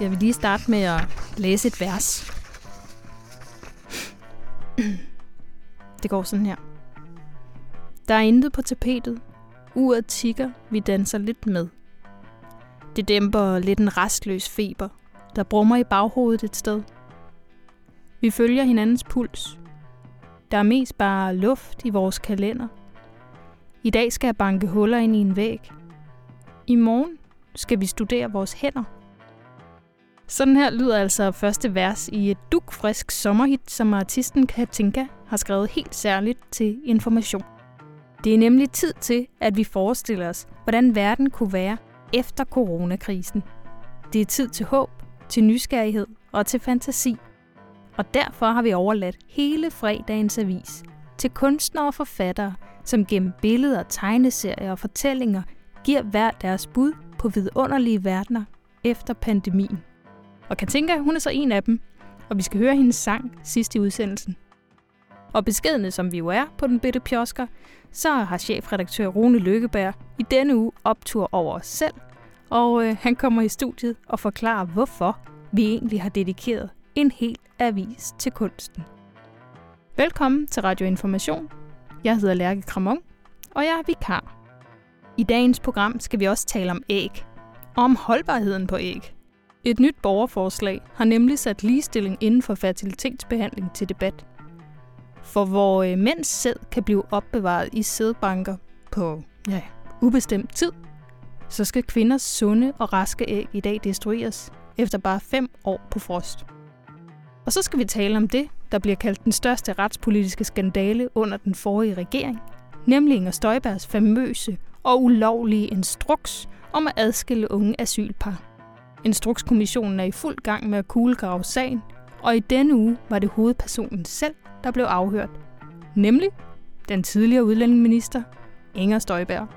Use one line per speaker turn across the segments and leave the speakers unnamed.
Jeg vil lige starte med at læse et vers. Det går sådan her. Der er intet på tapetet. Uret tigger, vi danser lidt med. Det dæmper lidt en restløs feber, der brummer i baghovedet et sted. Vi følger hinandens puls. Der er mest bare luft i vores kalender. I dag skal jeg banke huller ind i en væg. I morgen skal vi studere vores hænder. Sådan her lyder altså første vers i et dukfrisk sommerhit, som artisten Katinka har skrevet helt særligt til information. Det er nemlig tid til, at vi forestiller os, hvordan verden kunne være efter coronakrisen. Det er tid til håb, til nysgerrighed og til fantasi. Og derfor har vi overladt hele fredagens avis til kunstnere og forfattere, som gennem billeder, tegneserier og fortællinger giver hver deres bud på vidunderlige verdener efter pandemien. Og Katinka, hun er så en af dem, og vi skal høre hendes sang sidst i udsendelsen. Og beskedende som vi jo er på den bitte pjosker, så har chefredaktør Rune Lykkeberg i denne uge optur over os selv, og øh, han kommer i studiet og forklarer, hvorfor vi egentlig har dedikeret en hel avis til kunsten. Velkommen til Radio Information. Jeg hedder Lærke Kramon, og jeg er vikar. I dagens program skal vi også tale om æg, og om holdbarheden på æg. Et nyt borgerforslag har nemlig sat ligestilling inden for fertilitetsbehandling til debat. For hvor øh, mænds sæd kan blive opbevaret i sædbanker på ja, ubestemt tid, så skal kvinders sunde og raske æg i dag destrueres efter bare fem år på frost. Og så skal vi tale om det, der bliver kaldt den største retspolitiske skandale under den forrige regering, nemlig Inger Støjbergs famøse og ulovlige instruks om at adskille unge asylpar. Instrukskommissionen er i fuld gang med at kuglegrave sagen, og i denne uge var det hovedpersonen selv, der blev afhørt. Nemlig den tidligere udlændingeminister Inger Støjberg.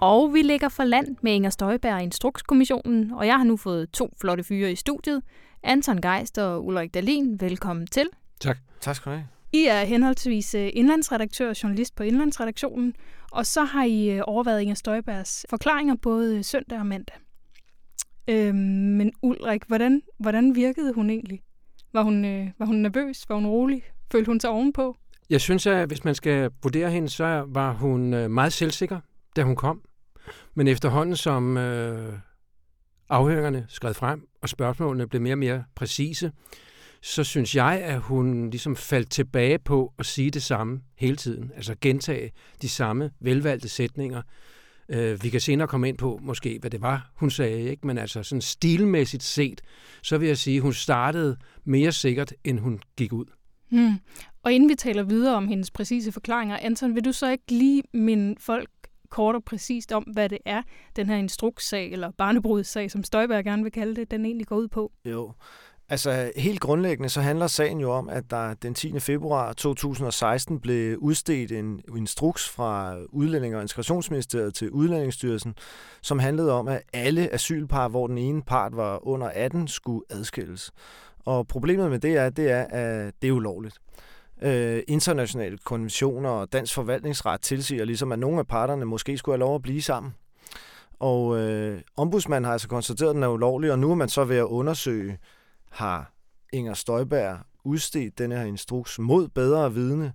Og vi ligger for land med Inger Støjberg og Instrukskommissionen, og jeg har nu fået to flotte fyre i studiet. Anton Geist og Ulrik Dalin, velkommen til.
Tak.
Tak skal du have.
I er henholdsvis øh, indlandsredaktør og journalist på Indlandsredaktionen, og så har I øh, overvejet Inger Støjbergs forklaringer både søndag og mandag. Øhm, men Ulrik, hvordan, hvordan virkede hun egentlig? Var hun, øh, var hun nervøs? Var hun rolig? Følte hun sig ovenpå?
Jeg synes, at hvis man skal vurdere hende, så var hun øh, meget selvsikker, da hun kom. Men efterhånden som øh, afhøringerne skred frem, og spørgsmålene blev mere og mere præcise, så synes jeg, at hun ligesom faldt tilbage på at sige det samme hele tiden. Altså gentage de samme velvalgte sætninger. Øh, vi kan senere komme ind på måske, hvad det var, hun sagde, ikke? men altså sådan stilmæssigt set, så vil jeg sige, at hun startede mere sikkert, end hun gik ud.
Hmm. Og inden vi taler videre om hendes præcise forklaringer, Anton, vil du så ikke lige minde folk kort og præcist om, hvad det er, den her instrukssag, eller barnebrudssag, som Støjberg gerne vil kalde det, den egentlig går ud på?
Jo, Altså helt grundlæggende så handler sagen jo om, at der den 10. februar 2016 blev udstedt en instruks fra Udlænding- og Integrationsministeriet til Udlændingsstyrelsen, som handlede om, at alle asylpar, hvor den ene part var under 18, skulle adskilles. Og problemet med det er, det er at det er ulovligt. Øh, internationale konventioner og dansk forvaltningsret tilsiger ligesom, at nogle af parterne måske skulle have lov at blive sammen. Og øh, ombudsmanden har altså konstateret, at den er ulovlig, og nu er man så ved at undersøge, har Inger Støjberg udstedt denne her instruks mod bedre vidne,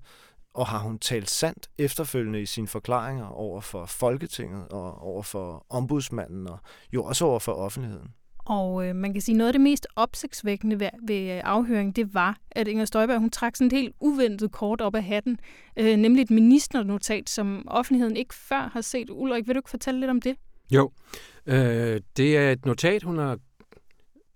og har hun talt sandt efterfølgende i sine forklaringer over for Folketinget og over for ombudsmanden og jo også over for offentligheden.
Og øh, man kan sige, noget af det mest opsigtsvækkende ved, ved øh, afhøringen, det var, at Inger Støjberg hun trak sådan et helt uventet kort op af hatten, øh, nemlig et ministernotat, som offentligheden ikke før har set. Ulrik, vil du ikke fortælle lidt om det?
Jo, øh, det er et notat, hun har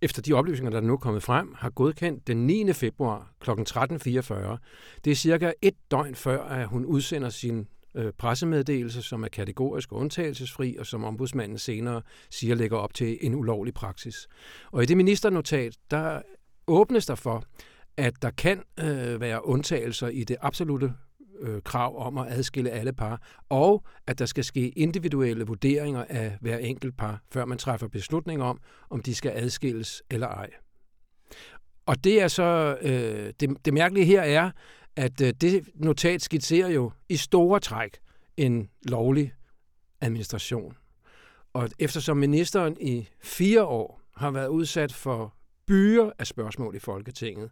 efter de oplysninger, der er kommet frem, har godkendt den 9. februar kl. 13.44. Det er cirka et døgn før, at hun udsender sin øh, pressemeddelelse, som er kategorisk og undtagelsesfri, og som ombudsmanden senere siger lægger op til en ulovlig praksis. Og i det ministernotat, der åbnes der for, at der kan øh, være undtagelser i det absolute øh, krav om at adskille alle par, og at der skal ske individuelle vurderinger af hver enkelt par, før man træffer beslutning om, om de skal adskilles eller ej. Og det er så, øh, det, det mærkelige her er, at øh, det notat skitserer jo i store træk en lovlig administration. Og eftersom ministeren i fire år har været udsat for byer af spørgsmål i Folketinget,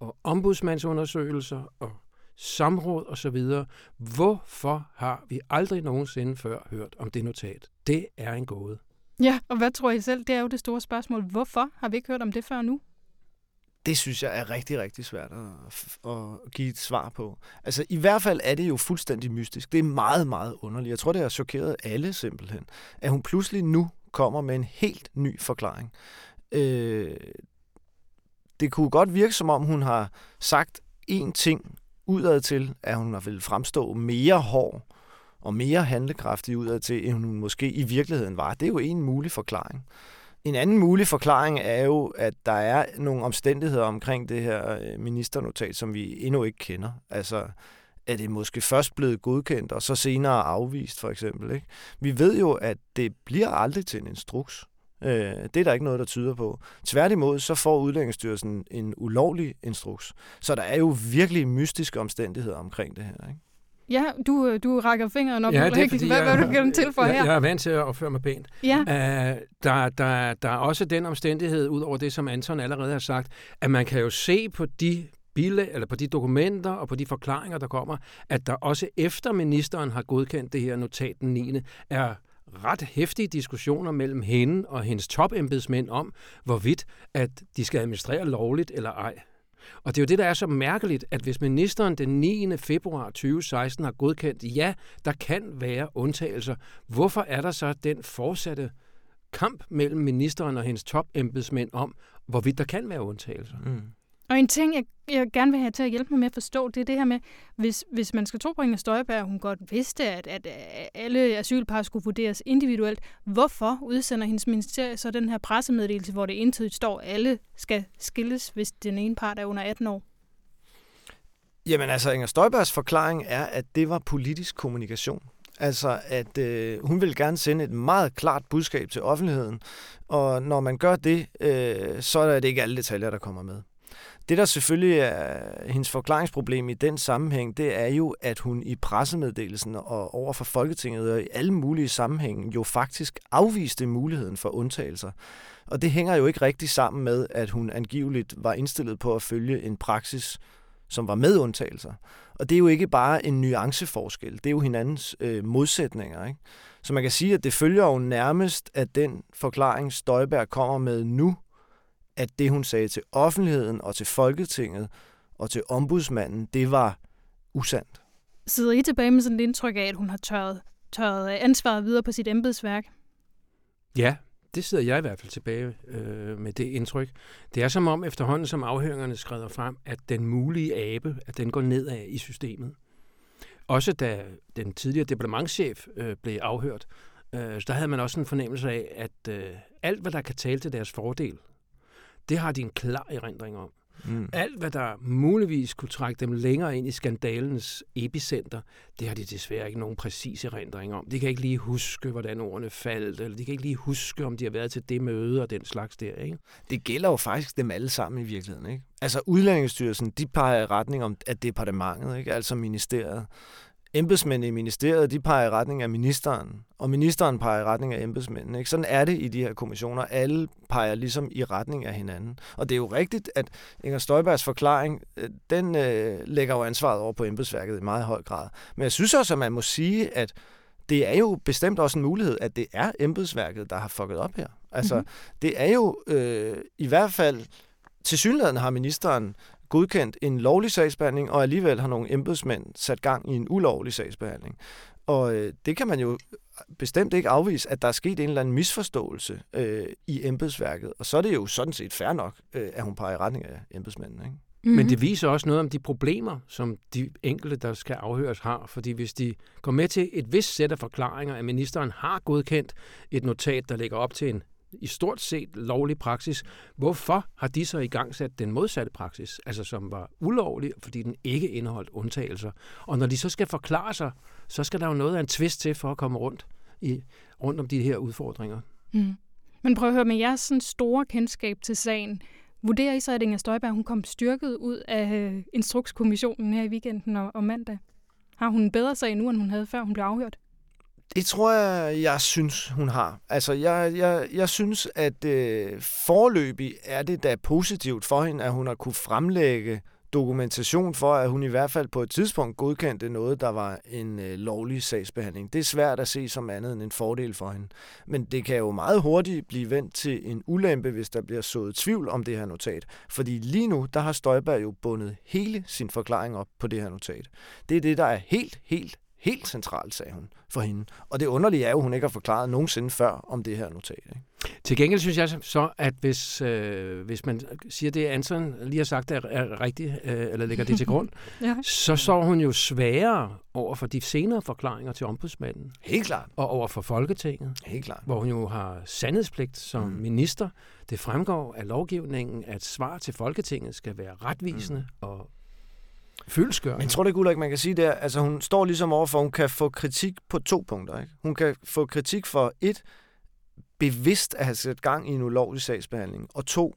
og ombudsmandsundersøgelser og samråd osv., hvorfor har vi aldrig nogensinde før hørt om det notat? Det er en gåde.
Ja, og hvad tror I selv? Det er jo det store spørgsmål. Hvorfor har vi ikke hørt om det før nu?
Det synes jeg er rigtig, rigtig svært at, at give et svar på. Altså, i hvert fald er det jo fuldstændig mystisk. Det er meget, meget underligt. Jeg tror, det har chokeret alle simpelthen, at hun pludselig nu kommer med en helt ny forklaring. Øh, det kunne godt virke, som om hun har sagt én ting udad til, at hun vil fremstå mere hård og mere handlekraftig udad til, end hun måske i virkeligheden var. Det er jo en mulig forklaring. En anden mulig forklaring er jo, at der er nogle omstændigheder omkring det her øh, ministernotat, som vi endnu ikke kender. Altså, er det måske først blevet godkendt, og så senere afvist, for eksempel. Ikke? Vi ved jo, at det bliver aldrig til en instruks. Øh, det er der ikke noget, der tyder på. Tværtimod, så får Udlændingsstyrelsen en ulovlig instruks. Så der er jo virkelig mystiske omstændigheder omkring det her. Ikke?
Ja, du, øh, du rækker fingeren op.
Ja, det er,
fordi hvad, hvad du gerne til for
jeg,
her?
Jeg er vant til at opføre mig pænt.
Ja.
Uh, der, der, der er også den omstændighed, ud over det, som Anton allerede har sagt, at man kan jo se på de bilag, eller på de dokumenter og på de forklaringer, der kommer, at der også efter ministeren har godkendt det her notat den 9. er ret hæftige diskussioner mellem hende og hendes topembedsmænd om, hvorvidt at de skal administrere lovligt eller ej. Og det er jo det, der er så mærkeligt, at hvis ministeren den 9. februar 2016 har godkendt, ja, der kan være undtagelser, hvorfor er der så den fortsatte kamp mellem ministeren og hendes topembedsmænd om, hvorvidt der kan være undtagelser?
Mm.
Og en ting, jeg, jeg gerne vil have til at hjælpe mig med at forstå, det er det her med, hvis, hvis man skal tro på Inger Støjberg, hun godt vidste, at, at alle asylpar skulle vurderes individuelt, hvorfor udsender hendes ministerie så den her pressemeddelelse, hvor det entydigt står, at alle skal skilles, hvis den ene part er under 18 år?
Jamen altså, Inger Støjbergs forklaring er, at det var politisk kommunikation. Altså, at øh, hun vil gerne sende et meget klart budskab til offentligheden, og når man gør det, øh, så er det ikke alle detaljer, der kommer med. Det, der selvfølgelig er hendes forklaringsproblem i den sammenhæng, det er jo, at hun i pressemeddelelsen og over for Folketinget og i alle mulige sammenhænge jo faktisk afviste muligheden for undtagelser. Og det hænger jo ikke rigtig sammen med, at hun angiveligt var indstillet på at følge en praksis, som var med undtagelser. Og det er jo ikke bare en nuanceforskel, det er jo hinandens øh, modsætninger. Ikke? Så man kan sige, at det følger jo nærmest, at den forklaring, Støjberg kommer med nu, at det, hun sagde til offentligheden og til Folketinget og til ombudsmanden, det var usandt.
Sidder I tilbage med sådan et indtryk af, at hun har tørret, tørret ansvaret videre på sit embedsværk?
Ja, det sidder jeg i hvert fald tilbage øh, med det indtryk. Det er som om efterhånden, som afhøringerne skrider frem, at den mulige abe, at den går nedad i systemet. Også da den tidligere departementschef øh, blev afhørt, øh, der havde man også en fornemmelse af, at øh, alt, hvad der kan tale til deres fordel, det har de en klar erindring om. Mm. Alt, hvad der muligvis kunne trække dem længere ind i skandalens epicenter, det har de desværre ikke nogen præcis erindring om. De kan ikke lige huske, hvordan ordene faldt, eller de kan ikke lige huske, om de har været til det møde og den slags der. Ikke?
Det gælder jo faktisk dem alle sammen i virkeligheden. Ikke? Altså Udlændingsstyrelsen, de peger i retning om, at departementet, ikke? altså ministeriet, embedsmændene i ministeriet, de peger i retning af ministeren, og ministeren peger i retning af embedsmændene. Ikke? Sådan er det i de her kommissioner. Alle peger ligesom i retning af hinanden. Og det er jo rigtigt, at Inger Støjbergs forklaring, øh, den øh, lægger jo ansvaret over på embedsværket i meget høj grad. Men jeg synes også, at man må sige, at det er jo bestemt også en mulighed, at det er embedsværket, der har fucket op her. Altså, mm-hmm. det er jo øh, i hvert fald til synligheden har ministeren godkendt en lovlig sagsbehandling, og alligevel har nogle embedsmænd sat gang i en ulovlig sagsbehandling. Og øh, det kan man jo bestemt ikke afvise, at der er sket en eller anden misforståelse øh, i embedsværket. Og så er det jo sådan set fair nok, øh, at hun peger i retning af embedsmændene. Ikke?
Mm-hmm. Men det viser også noget om de problemer, som de enkelte, der skal afhøres, har. Fordi hvis de går med til et vist sæt af forklaringer, at ministeren har godkendt et notat, der lægger op til en i stort set lovlig praksis. Hvorfor har de så i gang sat den modsatte praksis, altså som var ulovlig, fordi den ikke indeholdt undtagelser? Og når de så skal forklare sig, så skal der jo noget af en twist til for at komme rundt, i, rundt om de her udfordringer.
Mm. Men prøv at høre, med jeres sådan store kendskab til sagen, Vurderer I så, at Inger Støjberg hun kom styrket ud af øh, instrukskommissionen her i weekenden og, og mandag? Har hun en bedre sag nu, end hun havde før hun blev afhørt?
Det tror jeg, jeg synes, hun har. Altså, jeg, jeg, jeg synes, at øh, forløbig er det da positivt for hende, at hun har kunne fremlægge dokumentation for, at hun i hvert fald på et tidspunkt godkendte noget, der var en øh, lovlig sagsbehandling. Det er svært at se som andet end en fordel for hende. Men det kan jo meget hurtigt blive vendt til en ulempe, hvis der bliver sået tvivl om det her notat. Fordi lige nu, der har Støjberg jo bundet hele sin forklaring op på det her notat. Det er det, der er helt, helt, helt centralt, sagde hun for hende. Og det underlige er jo, at hun ikke har forklaret nogensinde før om det her notat. Ikke?
Til gengæld synes jeg så, at hvis, øh, hvis man siger, det Anton lige har sagt er, er rigtigt, øh, eller lægger det til grund, ja. så så hun jo sværere over for de senere forklaringer til ombudsmanden.
Helt klart.
Og over for Folketinget.
Helt klart.
Hvor hun jo har sandhedspligt som mm. minister. Det fremgår af lovgivningen, at svar til Folketinget skal være retvisende mm. og fyldskørende.
Men tror du ikke, Ulrik, man kan sige der, altså hun står ligesom overfor, hun kan få kritik på to punkter. Ikke? Hun kan få kritik for et, bevidst at have sat gang i en ulovlig sagsbehandling, og to,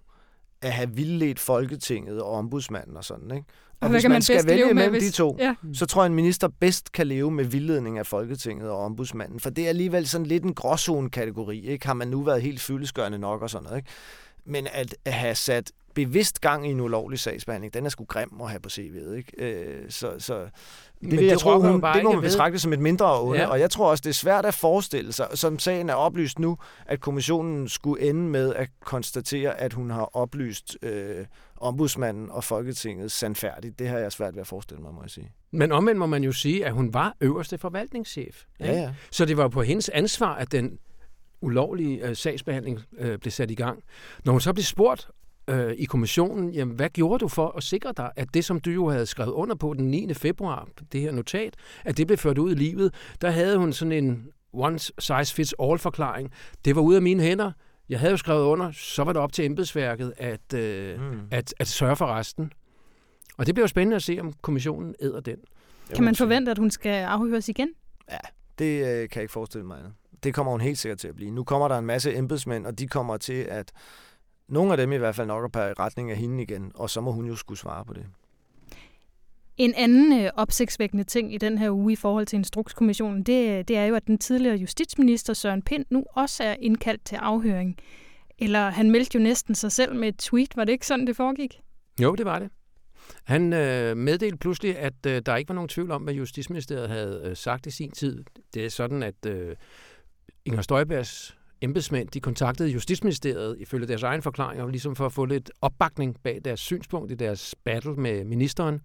at have vildledt Folketinget og ombudsmanden og sådan. Ikke? Og, og hvis man, man skal vælge mellem hvis... de to, ja. så tror jeg, en minister bedst kan leve med vildledning af Folketinget og ombudsmanden, for det er alligevel sådan lidt en gråzone-kategori. Ikke? Har man nu været helt fyldeskørende nok og sådan noget. Ikke? Men at, at have sat bevidst gang i en ulovlig sagsbehandling, den er sgu grim at have på CV'et. Ikke? Øh, så, så det, Men det, jeg tror, hun, det må man betragte som et mindre onde, ja. og jeg tror også, det er svært at forestille sig, som sagen er oplyst nu, at kommissionen skulle ende med at konstatere, at hun har oplyst øh, ombudsmanden og Folketinget sandfærdigt. Det har jeg svært ved at forestille mig, må jeg sige.
Men omvendt må man jo sige, at hun var øverste forvaltningschef.
Ja, ja.
Så det var på hendes ansvar, at den ulovlige øh, sagsbehandling øh, blev sat i gang. Når hun så blev spurgt øh, i kommissionen, jamen, hvad gjorde du for at sikre dig, at det, som du jo havde skrevet under på den 9. februar, det her notat, at det blev ført ud i livet, der havde hun sådan en one size fits all forklaring. Det var ude af mine hænder. Jeg havde jo skrevet under, så var det op til embedsværket at, øh, mm. at, at sørge for resten. Og det bliver jo spændende at se, om kommissionen æder den.
Kan man forvente, at hun skal afhøres igen?
Ja, det øh, kan jeg ikke forestille mig. Det kommer hun helt sikkert til at blive. Nu kommer der en masse embedsmænd, og de kommer til at nogle af dem i hvert fald nok er i retning af hende igen, og så må hun jo skulle svare på det.
En anden øh, opsigtsvækkende ting i den her uge i forhold til Instrukskommissionen, det, det er jo, at den tidligere justitsminister Søren Pind nu også er indkaldt til afhøring. Eller han meldte jo næsten sig selv med et tweet. Var det ikke sådan, det foregik?
Jo, det var det. Han øh, meddelte pludselig, at øh, der ikke var nogen tvivl om, hvad Justitsministeriet havde øh, sagt i sin tid. Det er sådan, at øh, Inger Støjbergs embedsmænd, de kontaktede Justitsministeriet ifølge deres egen forklaringer, ligesom for at få lidt opbakning bag deres synspunkt i deres battle med ministeren.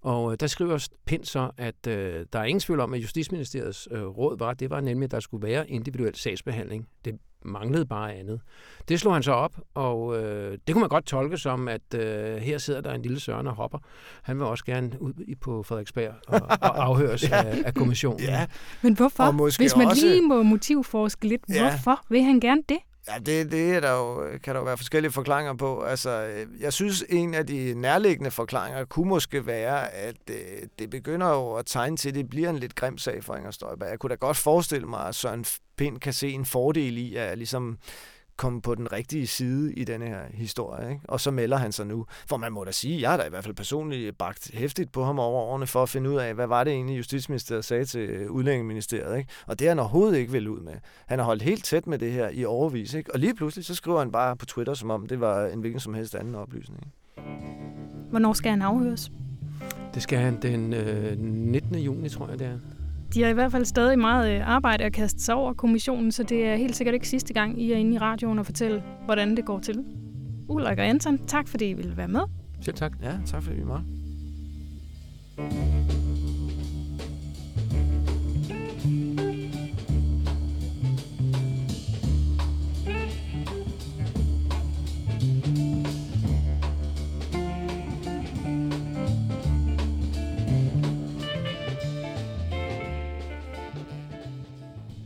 Og øh, der skriver Pind så, at øh, der er ingen tvivl om, at Justitsministeriets øh, råd var, det var nemlig, at der skulle være individuel sagsbehandling. Det manglede bare andet. Det slog han så op, og øh, det kunne man godt tolke som, at øh, her sidder der en lille Søren og hopper. Han vil også gerne ud på Frederiksberg og, og afhøres ja. af, af kommissionen. Ja.
Men hvorfor? Hvis man også... lige må motivforske lidt, ja. hvorfor vil han gerne det?
Ja, det, det er der jo, øh, kan der jo være forskellige forklaringer på. Altså, øh, jeg synes, en af de nærliggende forklaringer kunne måske være, at det, øh, det begynder jo at tegne til, at det bliver en lidt grim sag for Inger Støjberg. Jeg kunne da godt forestille mig, at Søren Pind kan se en fordel i at ligesom komme på den rigtige side i denne her historie. Ikke? Og så melder han sig nu. For man må da sige, jeg har da i hvert fald personligt bagt hæftigt på ham over årene for at finde ud af, hvad var det egentlig Justitsministeriet sagde til Udlændingeministeriet. Ikke? Og det har han overhovedet ikke vil ud med. Han har holdt helt tæt med det her i overvis. Ikke? Og lige pludselig så skriver han bare på Twitter, som om det var en hvilken som helst anden oplysning. Ikke?
Hvornår skal han afhøres?
Det skal han den øh, 19. juni, tror jeg det er.
De har i hvert fald stadig meget øh, arbejde at kaste sig over kommissionen, så det er helt sikkert ikke sidste gang, I er inde i radioen og fortælle, hvordan det går til. Ulrik og Anton, tak fordi I ville være med.
Selv tak.
Ja, tak fordi I var med.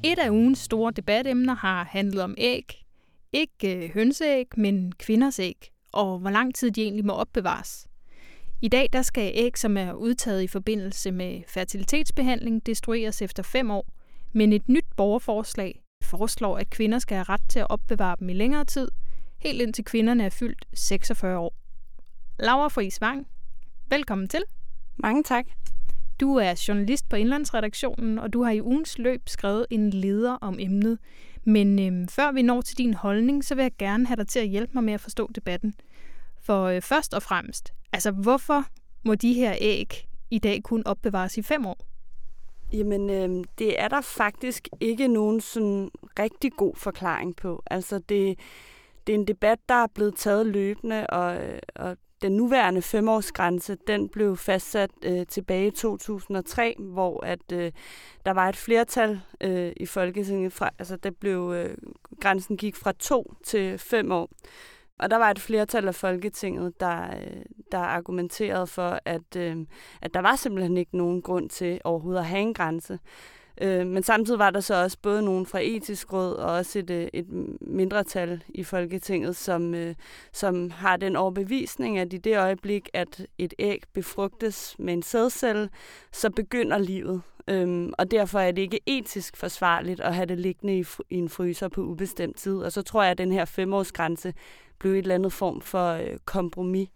Et af ugens store debatemner har handlet om æg. Ikke øh, hønseæg, men kvinders æg, og hvor lang tid de egentlig må opbevares. I dag der skal æg, som er udtaget i forbindelse med fertilitetsbehandling, destrueres efter fem år, men et nyt borgerforslag foreslår, at kvinder skal have ret til at opbevare dem i længere tid, helt indtil kvinderne er fyldt 46 år. Laura Friis Vang, velkommen til.
Mange tak.
Du er journalist på Indlandsredaktionen, og du har i ugens løb skrevet en leder om emnet. Men øhm, før vi når til din holdning, så vil jeg gerne have dig til at hjælpe mig med at forstå debatten. For øh, først og fremmest, altså hvorfor må de her æg i dag kun opbevares i fem år?
Jamen, øh, det er der faktisk ikke nogen sådan rigtig god forklaring på. Altså, det, det er en debat, der er blevet taget løbende, og, øh, og den nuværende femårsgrænse, den blev fastsat øh, tilbage i 2003, hvor at øh, der var et flertal øh, i Folketinget, fra, altså der blev, øh, grænsen gik fra to til fem år. Og der var et flertal af Folketinget, der, øh, der argumenterede for, at, øh, at der var simpelthen ikke nogen grund til overhovedet at have en grænse. Øh, men samtidig var der så også både nogen fra etisk råd og også et, øh, et mindretal i Folketinget, som, øh, som har den overbevisning, at i det øjeblik, at et æg befrugtes med en sædcelle, så begynder livet. Øhm, og derfor er det ikke etisk forsvarligt at have det liggende i, i en fryser på ubestemt tid. Og så tror jeg, at den her femårsgrænse blev et eller andet form for øh, kompromis.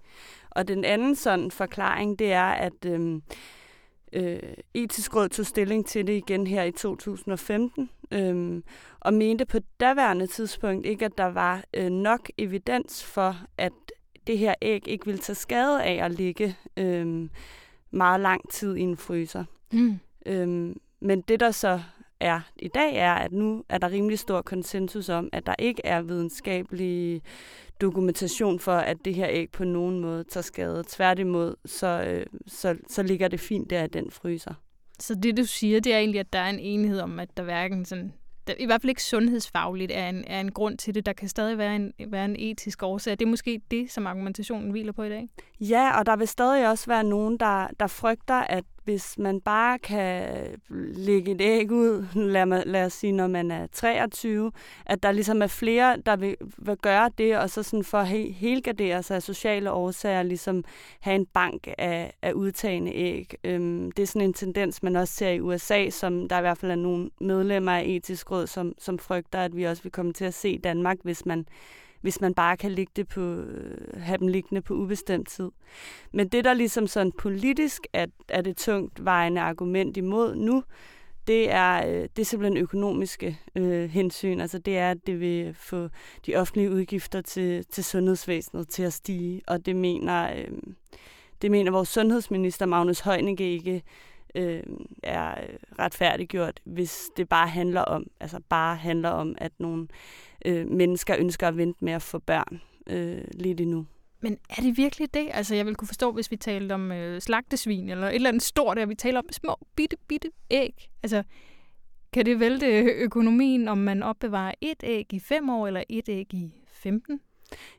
Og den anden sådan forklaring, det er, at øh, øh, etisk råd tog stilling til det igen her i 2015, øh, og mente på daværende tidspunkt ikke, at der var øh, nok evidens for, at det her æg ikke ville tage skade af at ligge øh, meget lang tid i en fryser. Mm. Øh, men det, der så er i dag, er, at nu er der rimelig stor konsensus om, at der ikke er videnskabelig dokumentation for, at det her æg på nogen måde tager skade. Tværtimod, så, øh, så, så ligger det fint der i den fryser.
Så det, du siger, det er egentlig, at der er en enighed om, at der hverken sådan der, i hvert fald ikke sundhedsfagligt er en, er en grund til det. Der kan stadig være en, være en etisk årsag. Det er måske det, som argumentationen hviler på i dag.
Ja, og der vil stadig også være nogen, der, der frygter, at hvis man bare kan lægge et æg ud, lad, mig, lad os sige, når man er 23, at der ligesom er flere, der vil, vil gøre det, og så sådan for at he, helgardere sig af sociale årsager, ligesom have en bank af, af udtagende æg. Øhm, det er sådan en tendens, man også ser i USA, som der i hvert fald er nogle medlemmer af etisk råd, som, som frygter, at vi også vil komme til at se i Danmark, hvis man hvis man bare kan ligge det på, øh, have dem liggende på ubestemt tid. Men det, der ligesom sådan politisk er, er det tungt vejende argument imod nu, det er, øh, det er simpelthen økonomiske øh, hensyn. Altså det er, at det vil få de offentlige udgifter til, til sundhedsvæsenet til at stige, og det mener, øh, det mener vores sundhedsminister Magnus Heunicke ikke øh, er øh, retfærdiggjort, hvis det bare handler om, altså bare handler om, at nogle øh, mennesker ønsker at vente med at få børn øh, lidt endnu.
Men er det virkelig det? Altså, jeg vil kunne forstå, hvis vi talte om øh, slagtesvin eller et eller andet stort, og vi taler om små, bitte, bitte æg. Altså, kan det vælte økonomien, om man opbevarer et æg i fem år eller et æg i 15?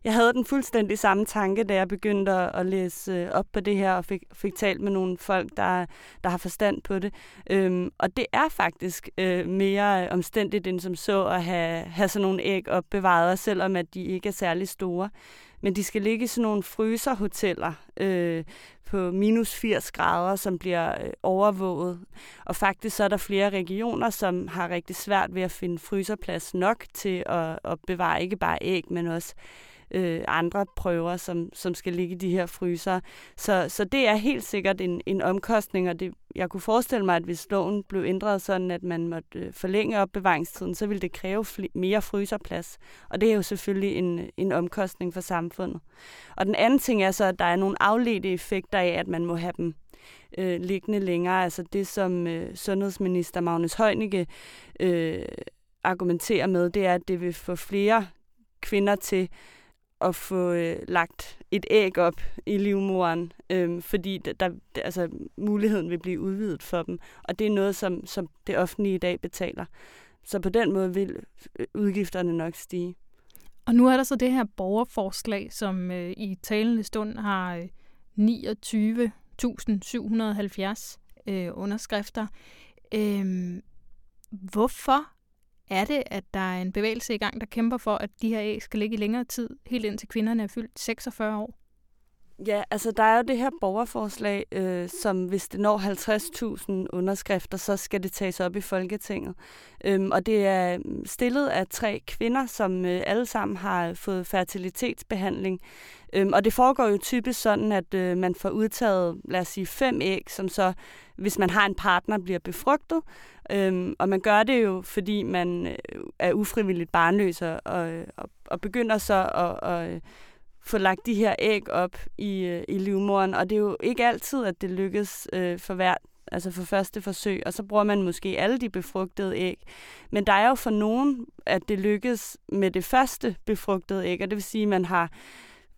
Jeg havde den fuldstændig samme tanke, da jeg begyndte at læse øh, op på det her og fik, fik talt med nogle folk, der, der har forstand på det. Øhm, og det er faktisk øh, mere omstændigt end som så at have, have sådan nogle æg opbevaret, selvom at de ikke er særlig store. Men de skal ligge i sådan nogle fryserhoteller øh, på minus 80 grader, som bliver øh, overvåget. Og faktisk så er der flere regioner, som har rigtig svært ved at finde fryserplads nok til at, at bevare ikke bare æg, men også øh, andre prøver, som, som skal ligge i de her fryser. Så, så det er helt sikkert en, en omkostning, og det, jeg kunne forestille mig, at hvis loven blev ændret sådan, at man måtte øh, forlænge opbevaringstiden, så ville det kræve mere fryserplads. Og det er jo selvfølgelig en, en omkostning for samfundet. Og den anden ting er så, at der er nogle afledte effekter af, at man må have dem øh, liggende længere. Altså det, som øh, sundhedsminister Magnus Heunicke øh, argumenterer med, det er, at det vil få flere kvinder til at få øh, lagt et æg op i livmoderen, øh, fordi der, der, altså, muligheden vil blive udvidet for dem. Og det er noget, som, som det offentlige i dag betaler. Så på den måde vil øh, udgifterne nok stige.
Og nu er der så det her borgerforslag, som øh, i talende stund har øh, 29.770 øh, underskrifter. Øh, hvorfor er det, at der er en bevægelse i gang, der kæmper for, at de her æg skal ligge i længere tid, helt indtil kvinderne er fyldt 46 år?
Ja, altså der er jo det her borgerforslag, øh, som hvis det når 50.000 underskrifter, så skal det tages op i Folketinget. Øhm, og det er stillet af tre kvinder, som øh, alle sammen har fået fertilitetsbehandling. Øhm, og det foregår jo typisk sådan, at øh, man får udtaget, lad os sige, fem æg, som så, hvis man har en partner, bliver befrugtet. Øhm, og man gør det jo, fordi man øh, er ufrivilligt barnløs og, og, og begynder så at... Og, få lagt de her æg op i, øh, i livmoderen, og det er jo ikke altid, at det lykkes øh, for hvert altså for første forsøg, og så bruger man måske alle de befrugtede æg. Men der er jo for nogen, at det lykkes med det første befrugtede æg, og det vil sige, at man har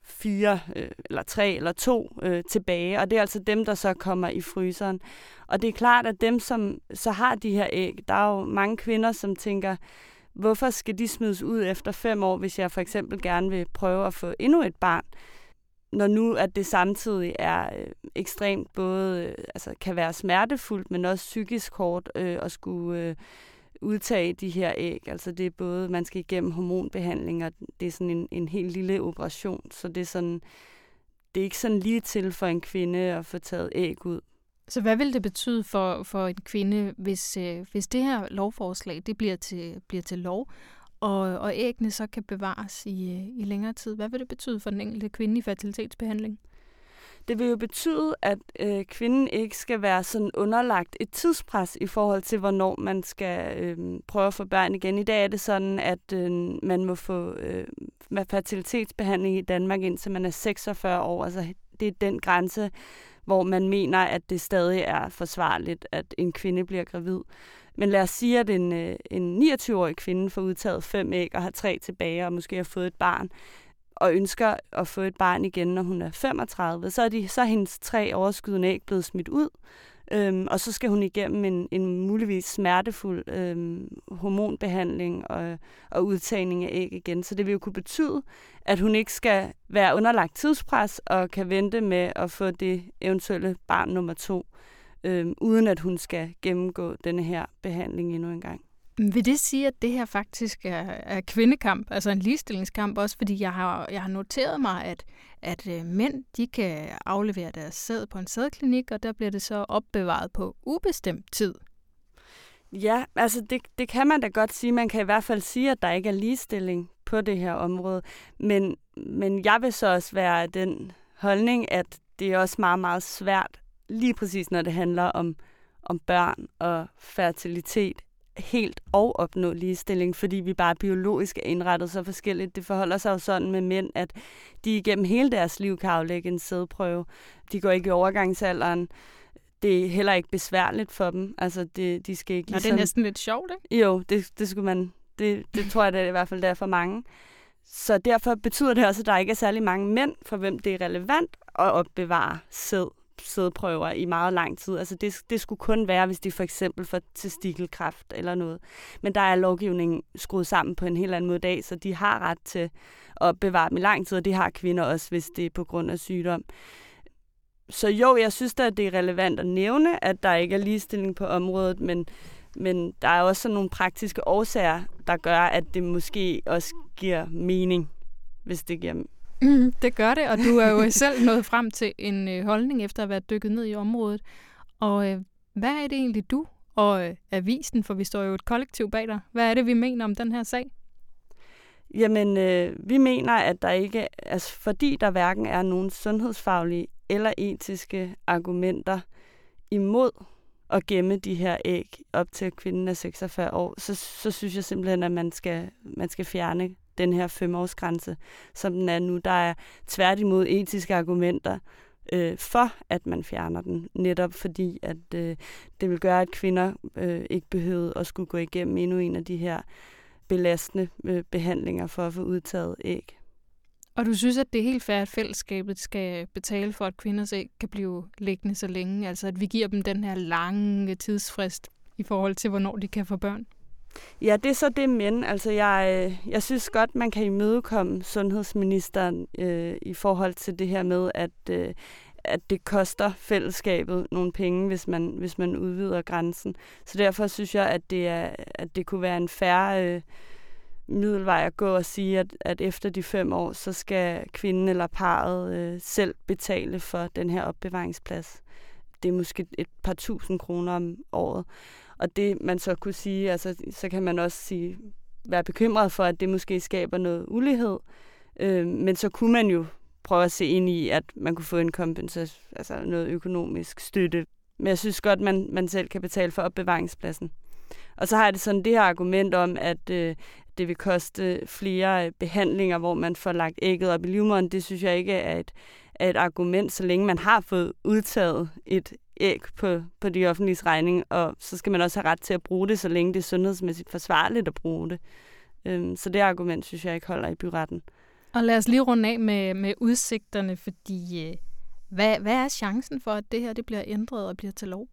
fire, øh, eller tre, eller to øh, tilbage, og det er altså dem, der så kommer i fryseren. Og det er klart, at dem, som så har de her æg, der er jo mange kvinder, som tænker, Hvorfor skal de smides ud efter fem år, hvis jeg for eksempel gerne vil prøve at få endnu et barn? Når nu at det samtidig er øh, ekstremt både, øh, altså kan være smertefuldt, men også psykisk hårdt øh, at skulle øh, udtage de her æg. Altså det er både, man skal igennem hormonbehandling, og det er sådan en, en helt lille operation, så det er sådan, det er ikke sådan lige til for en kvinde at få taget æg ud.
Så hvad vil det betyde for, for en kvinde, hvis, øh, hvis det her lovforslag det bliver, til, bliver til lov, og, og æggene så kan bevares i, øh, i længere tid? Hvad vil det betyde for den enkelte kvinde i fertilitetsbehandling?
Det vil jo betyde, at øh, kvinden ikke skal være sådan underlagt et tidspres i forhold til, hvornår man skal øh, prøve at få børn igen. I dag er det sådan, at øh, man må få øh, fertilitetsbehandling i Danmark indtil man er 46 år. Altså det er den grænse, hvor man mener, at det stadig er forsvarligt, at en kvinde bliver gravid. Men lad os sige, at en, øh, en 29-årig kvinde får udtaget fem æg og har tre tilbage, og måske har fået et barn, og ønsker at få et barn igen, når hun er 35, så er, de, så er hendes tre overskydende æg blevet smidt ud, Øhm, og så skal hun igennem en, en muligvis smertefuld øhm, hormonbehandling og, og udtagning af æg igen. Så det vil jo kunne betyde, at hun ikke skal være underlagt tidspres og kan vente med at få det eventuelle barn nummer to, øhm, uden at hun skal gennemgå denne her behandling endnu en gang.
Vil det sige, at det her faktisk er, er kvindekamp, altså en ligestillingskamp også? Fordi jeg har, jeg har noteret mig, at, at øh, mænd de kan aflevere deres sæd på en sædklinik, og der bliver det så opbevaret på ubestemt tid.
Ja, altså det, det kan man da godt sige. Man kan i hvert fald sige, at der ikke er ligestilling på det her område. Men, men jeg vil så også være den holdning, at det er også meget, meget svært, lige præcis når det handler om, om børn og fertilitet, helt og opnå ligestilling, fordi vi bare biologisk er indrettet så forskelligt. Det forholder sig jo sådan med mænd, at de igennem hele deres liv kan aflægge en sædprøve. De går ikke i overgangsalderen. Det er heller ikke besværligt for dem. Altså, det, de skal ikke
ligesom... Nå, det er næsten lidt sjovt,
ikke? Jo, det, det skulle man... Det, det tror jeg, det er i hvert fald der for mange. Så derfor betyder det også, at der ikke er særlig mange mænd, for hvem det er relevant at opbevare sæd sædprøver i meget lang tid. Altså det, det skulle kun være, hvis de for eksempel får testikelkræft eller noget. Men der er lovgivningen skruet sammen på en helt anden måde i dag, så de har ret til at bevare dem i lang tid, og det har kvinder også, hvis det er på grund af sygdom. Så jo, jeg synes da, at det er relevant at nævne, at der ikke er ligestilling på området, men, men der er også sådan nogle praktiske årsager, der gør, at det måske også giver mening, hvis det giver
Mm, det gør det, og du er jo selv nået frem til en øh, holdning efter at være dykket ned i området. Og øh, hvad er det egentlig du og øh, avisen, for vi står jo et kollektiv bag dig, hvad er det, vi mener om den her sag?
Jamen, øh, vi mener, at der ikke, altså fordi der hverken er nogen sundhedsfaglige eller etiske argumenter imod at gemme de her æg op til kvinden er 46 år, så, så synes jeg simpelthen, at man skal, man skal fjerne den her femårsgrænse, som den er nu. Der er tværtimod etiske argumenter øh, for, at man fjerner den, netop fordi, at øh, det vil gøre, at kvinder øh, ikke behøvede at skulle gå igennem endnu en af de her belastende øh, behandlinger for at få udtaget æg.
Og du synes, at det er helt fair, at fællesskabet skal betale for, at kvinders æg kan blive liggende så længe? Altså at vi giver dem den her lange tidsfrist i forhold til, hvornår de kan få børn?
Ja, det er så det men. Altså, jeg, øh, jeg synes godt, man kan imødekomme sundhedsministeren øh, i forhold til det her med, at, øh, at det koster fællesskabet nogle penge, hvis man, hvis man udvider grænsen. Så derfor synes jeg, at det, er, at det kunne være en færre... Øh, middelvej at gå og sige, at, at efter de fem år, så skal kvinden eller parret øh, selv betale for den her opbevaringsplads. Det er måske et par tusind kroner om året. Og det man så kunne sige, altså, så kan man også sige, være bekymret for, at det måske skaber noget ulighed. Øh, men så kunne man jo prøve at se ind i, at man kunne få en kompensation, altså noget økonomisk støtte. Men jeg synes godt, man, man selv kan betale for opbevaringspladsen. Og så har jeg det sådan det her argument om, at øh, det vil koste flere behandlinger, hvor man får lagt ægget op i livmoderen. Det synes jeg ikke er et, er et argument, så længe man har fået udtaget et æg på, på de offentlige regning, og så skal man også have ret til at bruge det, så længe det er sundhedsmæssigt forsvarligt at bruge det. Øhm, så det argument synes jeg ikke holder i byretten.
Og lad os lige runde af med, med udsigterne, fordi øh, hvad, hvad er chancen for, at det her det bliver ændret og bliver til lov?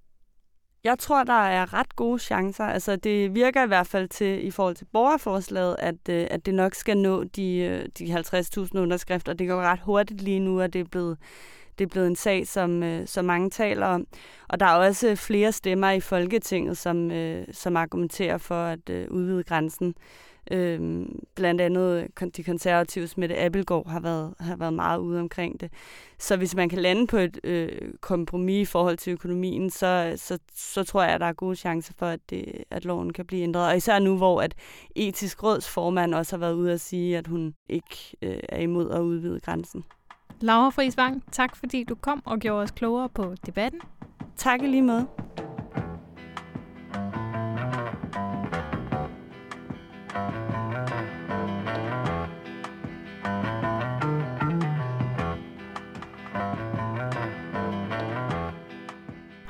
Jeg tror, der er ret gode chancer. Altså, det virker i hvert fald til, i forhold til borgerforslaget, at, øh, at det nok skal nå de, øh, de 50.000 underskrifter. Det går ret hurtigt lige nu, at det er blevet, det er blevet en sag, som, øh, som mange taler om. Og der er også flere stemmer i Folketinget, som, øh, som argumenterer for at øh, udvide grænsen. Øhm, blandt andet de konservative Mette Appelgaard har været, har været meget ude omkring det. Så hvis man kan lande på et øh, kompromis i forhold til økonomien, så, så, så tror jeg, at der er gode chancer for, at, det, at loven kan blive ændret. Og især nu, hvor at etisk råds formand også har været ude at sige, at hun ikke øh, er imod at udvide grænsen.
Laura Friisvang, tak fordi du kom og gjorde os klogere på debatten.
Tak lige måde.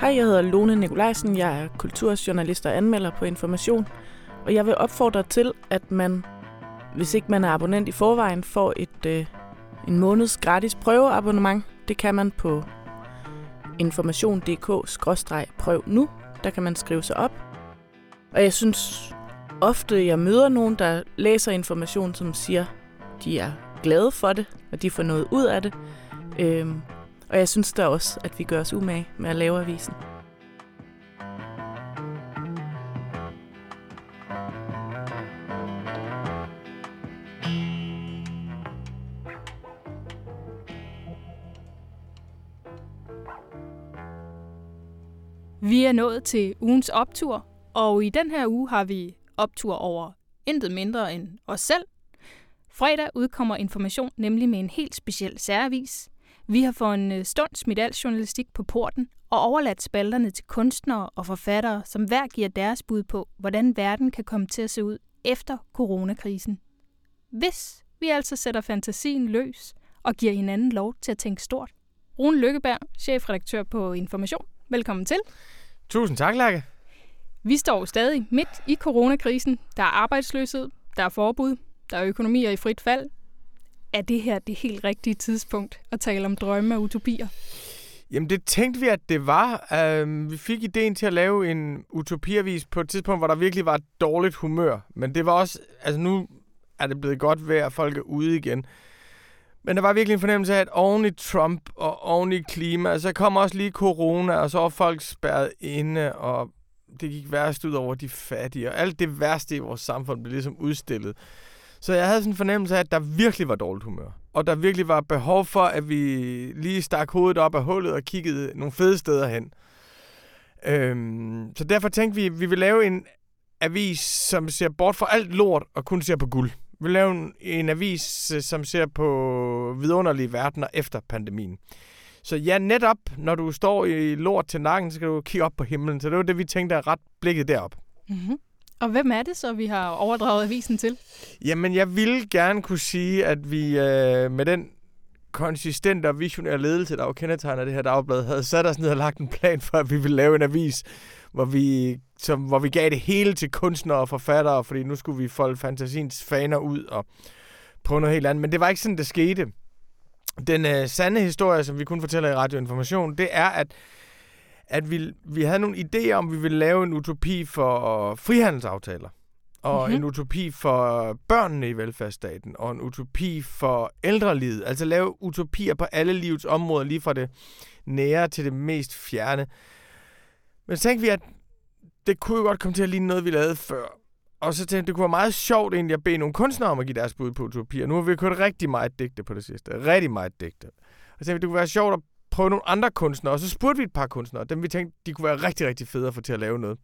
Hej, jeg hedder Lone Nikolajsen. Jeg er kulturjournalist og anmelder på Information. Og jeg vil opfordre til, at man, hvis ikke man er abonnent i forvejen, får et, øh, en måneds gratis prøveabonnement. Det kan man på information.dk-prøv nu. Der kan man skrive sig op. Og jeg synes ofte, jeg møder nogen, der læser information, som siger, de er glade for det, og de får noget ud af det. Øhm, og jeg synes da også, at vi gør os umage med at lave avisen.
Vi er nået til ugens optur, og i den her uge har vi optur over intet mindre end os selv. Fredag udkommer information nemlig med en helt speciel særavis. Vi har for en øh, stund smidt al journalistik på porten og overladt spalterne til kunstnere og forfattere, som hver giver deres bud på, hvordan verden kan komme til at se ud efter coronakrisen. Hvis vi altså sætter fantasien løs og giver hinanden lov til at tænke stort. Rune Lykkeberg, chefredaktør på Information. Velkommen til.
Tusind tak, Lærke.
Vi står stadig midt i coronakrisen. Der er arbejdsløshed, der er forbud, der er økonomier i frit fald, er det her det helt rigtige tidspunkt at tale om drømme og utopier?
Jamen, det tænkte vi, at det var. Uh, vi fik ideen til at lave en utopiavis på et tidspunkt, hvor der virkelig var et dårligt humør. Men det var også... Altså, nu er det blevet godt vejr, folk er ude igen. Men der var virkelig en fornemmelse af, at oven i Trump og oven i klima, altså, så kom også lige corona, og så var folk spærret inde, og det gik værst ud over de fattige, og alt det værste i vores samfund blev ligesom udstillet. Så jeg havde sådan en fornemmelse af, at der virkelig var dårligt humør. Og der virkelig var behov for, at vi lige stak hovedet op af hullet og kiggede nogle fede steder hen. Øhm, så derfor tænkte vi, at vi vil lave en avis, som ser bort fra alt lort og kun ser på guld. Vi vil lave en, en avis, øh, som ser på vidunderlige verdener efter pandemien. Så ja, netop når du står i lort til nakken, så skal du kigge op på himlen. Så det var det, vi tænkte at ret blikket derop.
Mm-hmm. Og hvem er det så, vi har overdraget avisen til?
Jamen, jeg ville gerne kunne sige, at vi øh, med den konsistente og visionære ledelse, der jo kendetegner det her dagblad, havde sat os ned og lagt en plan for, at vi ville lave en avis, hvor vi, som, hvor vi gav det hele til kunstnere og forfattere, fordi nu skulle vi folde fantasiens faner ud og prøve noget helt andet. Men det var ikke sådan, det skete. Den øh, sande historie, som vi kun fortæller i radioinformation, det er, at at vi, vi havde nogle idéer om, vi ville lave en utopi for frihandelsaftaler. Og mm-hmm. en utopi for børnene i velfærdsstaten, og en utopi for ældrelivet. Altså lave utopier på alle livets områder, lige fra det nære til det mest fjerne. Men så tænkte vi, at det kunne jo godt komme til at ligne noget, vi lavede før. og så tænkte jeg, det kunne være meget sjovt egentlig at bede nogle kunstnere om at give deres bud på utopier. Nu har vi kørt rigtig meget digte på det sidste. Rigtig meget digte. Og så tænkte vi, det kunne være sjovt at prøve nogle andre kunstnere. Og så spurgte vi et par kunstnere, dem vi tænkte, de kunne være rigtig, rigtig fede at få til at lave noget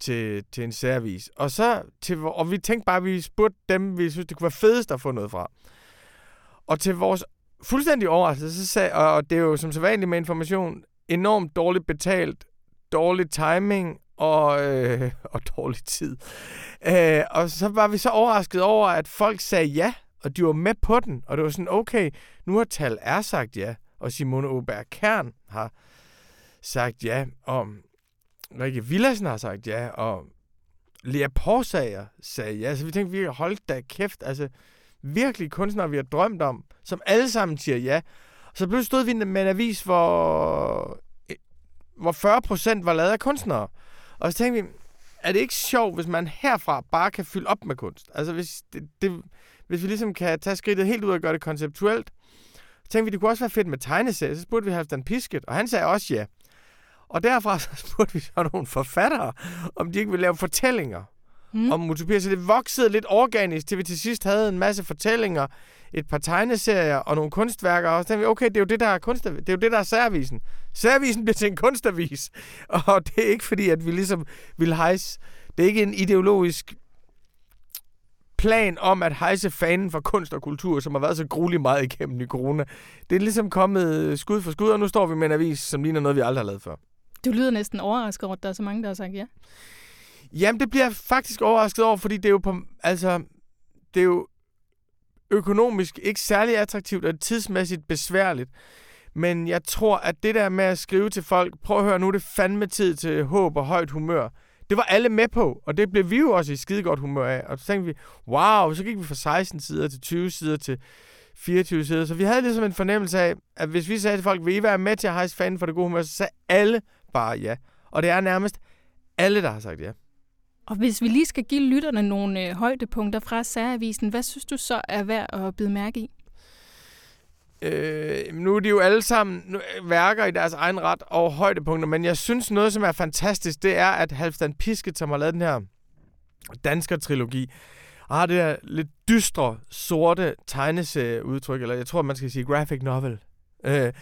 til, til en særvis. Og, så til, og vi tænkte bare, at vi spurgte dem, vi synes, det kunne være fedest at få noget fra. Og til vores fuldstændig overraskelse, så sagde, og det er jo som så vanligt med information, enormt dårligt betalt, dårlig timing og, øh, og dårlig tid. Øh, og så var vi så overrasket over, at folk sagde ja, og de var med på den. Og det var sådan, okay, nu har Tal er sagt ja, og Simone Aubert Kern har sagt ja, og Rikke Villadsen har sagt ja, og Lea Porsager sagde ja. Så vi tænkte, vi holdt da kæft. Altså, virkelig kunstnere, vi har drømt om, som alle sammen siger ja. Så pludselig stod vi med en avis, hvor, hvor 40 procent var lavet af kunstnere. Og så tænkte vi, er det ikke sjovt, hvis man herfra bare kan fylde op med kunst? Altså, hvis, det, det, hvis vi ligesom kan tage skridtet helt ud og gøre det konceptuelt, så tænkte vi, det kunne også være fedt med tegneserier. Så spurgte vi Halvdan Pisket, og han sagde også ja. Og derfra så spurgte vi så nogle forfattere, om de ikke ville lave fortællinger mm. om utopier. Så det voksede lidt organisk, til vi til sidst havde en masse fortællinger, et par tegneserier og nogle kunstværker. Og så tænkte vi, okay, det er jo det, der er, kunstav- det er, jo det, der er særvisen. Særvisen bliver til en kunstavis. Og det er ikke fordi, at vi ligesom vil hejse. Det er ikke en ideologisk plan om at hejse fanen for kunst og kultur, som har været så grueligt meget igennem i corona. Det er ligesom kommet skud for skud, og nu står vi med en avis, som ligner noget, vi aldrig har lavet før.
Du lyder næsten overrasket over, at der er så mange, der har sagt ja.
Jamen, det bliver jeg faktisk overrasket over, fordi det er jo på, altså, det er jo økonomisk ikke særlig attraktivt og tidsmæssigt besværligt. Men jeg tror, at det der med at skrive til folk, prøv at høre, nu er det fandme tid til håb og højt humør. Det var alle med på, og det blev vi jo også i skide godt humør af. Og så tænkte vi, wow, så gik vi fra 16 sider til 20 sider til 24 sider. Så vi havde ligesom en fornemmelse af, at hvis vi sagde til folk, vil I være med til at hejse fanden for det gode humør, så sagde alle bare ja. Og det er nærmest alle, der har sagt ja.
Og hvis vi lige skal give lytterne nogle øh, højdepunkter fra særavisen, hvad synes du så er værd at bide mærke i?
Øh, nu er de jo alle sammen øh, værker i deres egen ret og højdepunkter, men jeg synes noget, som er fantastisk, det er, at Halvdan Pisket, som har lavet den her dansker-trilogi, har det her lidt dystre, sorte tegneserieudtryk, eller jeg tror, man skal sige graphic novel. Øh,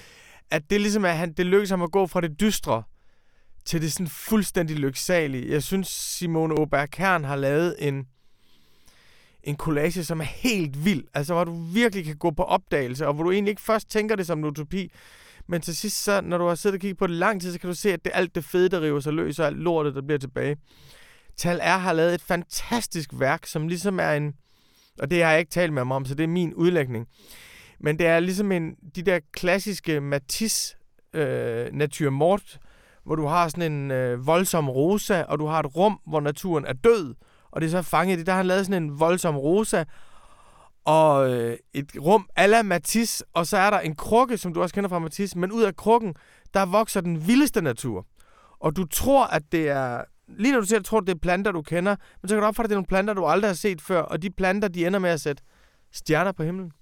at det ligesom er, han, det lykkes ham at gå fra det dystre til det sådan fuldstændig lyksalige. Jeg synes, Simone Aubert Kern har lavet en, en collage, som er helt vild. Altså, hvor du virkelig kan gå på opdagelse, og hvor du egentlig ikke først tænker det som en utopi, men til sidst, så, når du har siddet og kigget på det lang tid, så kan du se, at det er alt det fede, der river sig løs, og alt lortet, der bliver tilbage. Tal R har lavet et fantastisk værk, som ligesom er en... Og det har jeg ikke talt med ham om, så det er min udlægning. Men det er ligesom en, de der klassiske Matisse øh, Nature Mort, hvor du har sådan en øh, voldsom rosa, og du har et rum, hvor naturen er død, og det er så fanget i Der har han lavet sådan en voldsom rosa, og øh, et rum ala Matisse, og så er der en krukke, som du også kender fra Matisse, men ud af krukken, der vokser den vildeste natur. Og du tror, at det er... Lige når du siger, tror, du, det er planter, du kender, men så kan du opfatte, at det er nogle planter, du aldrig har set før, og de planter, de ender med at sætte stjerner på himlen.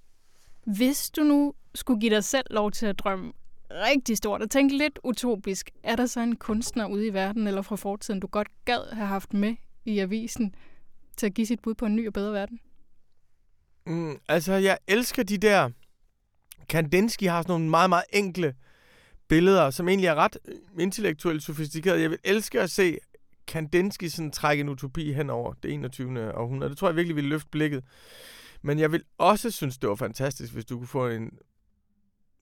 Hvis du nu skulle give dig selv lov til at drømme rigtig stort og tænke lidt utopisk, er der så en kunstner ude i verden eller fra fortiden, du godt gad have haft med i avisen til at give sit bud på en ny og bedre verden?
Mm, altså, jeg elsker de der... Kandinsky har sådan nogle meget, meget enkle billeder, som egentlig er ret øh, intellektuelt sofistikerede. Jeg vil elske at se Kandinsky sådan trække en utopi hen over det 21. århundrede. Det tror jeg virkelig ville løfte blikket. Men jeg vil også synes, det var fantastisk, hvis du kunne få en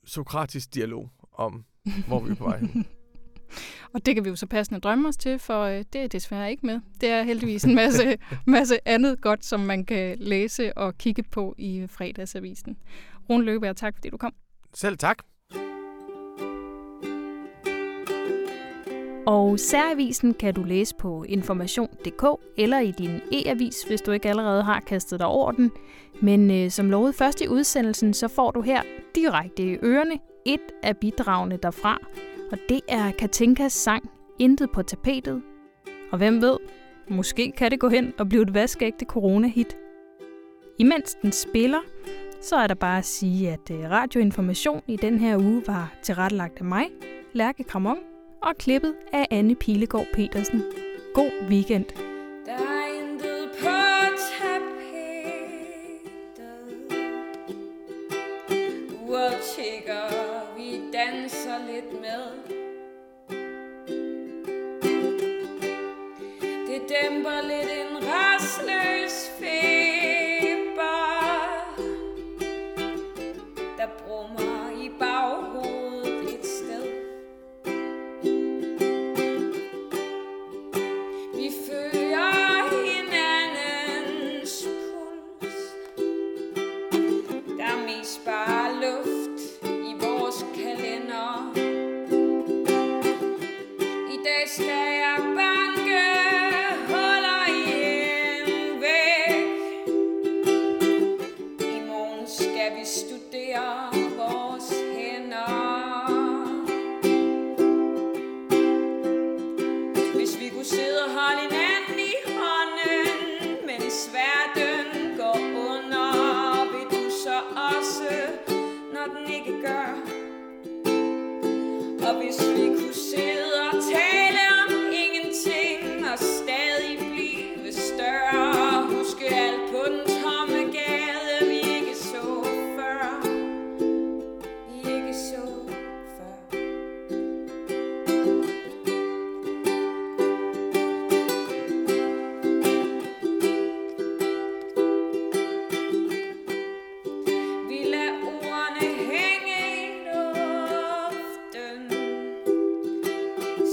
sokratisk dialog om, hvor vi er på vej hen.
Og det kan vi jo så passende drømme os til, for øh, det er desværre ikke med. Det er heldigvis en masse, masse andet godt, som man kan læse og kigge på i fredagsavisen. Rune Løbeberg, tak fordi du kom.
Selv tak.
Og særavisen kan du læse på information.dk eller i din e-avis, hvis du ikke allerede har kastet dig over den. Men øh, som lovet først i udsendelsen, så får du her direkte i ørerne et af bidragene derfra. Og det er Katinkas sang Intet på tapetet. Og hvem ved, måske kan det gå hen og blive et vaskeægte corona-hit. Imens den spiller, så er der bare at sige, at øh, radioinformation i den her uge var tilrettelagt af mig, Lærke Kramon, og klippet af Anne Pilegaard Petersen. God weekend. Der på tapetet.
Uret tigger, vi danser lidt med. Det dæmper lidt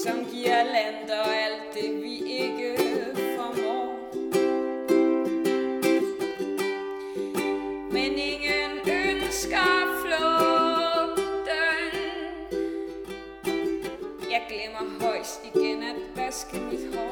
som giver land og alt det, vi ikke formår. Men ingen ønsker flugten. Jeg glemmer højst igen at vaske mit hår.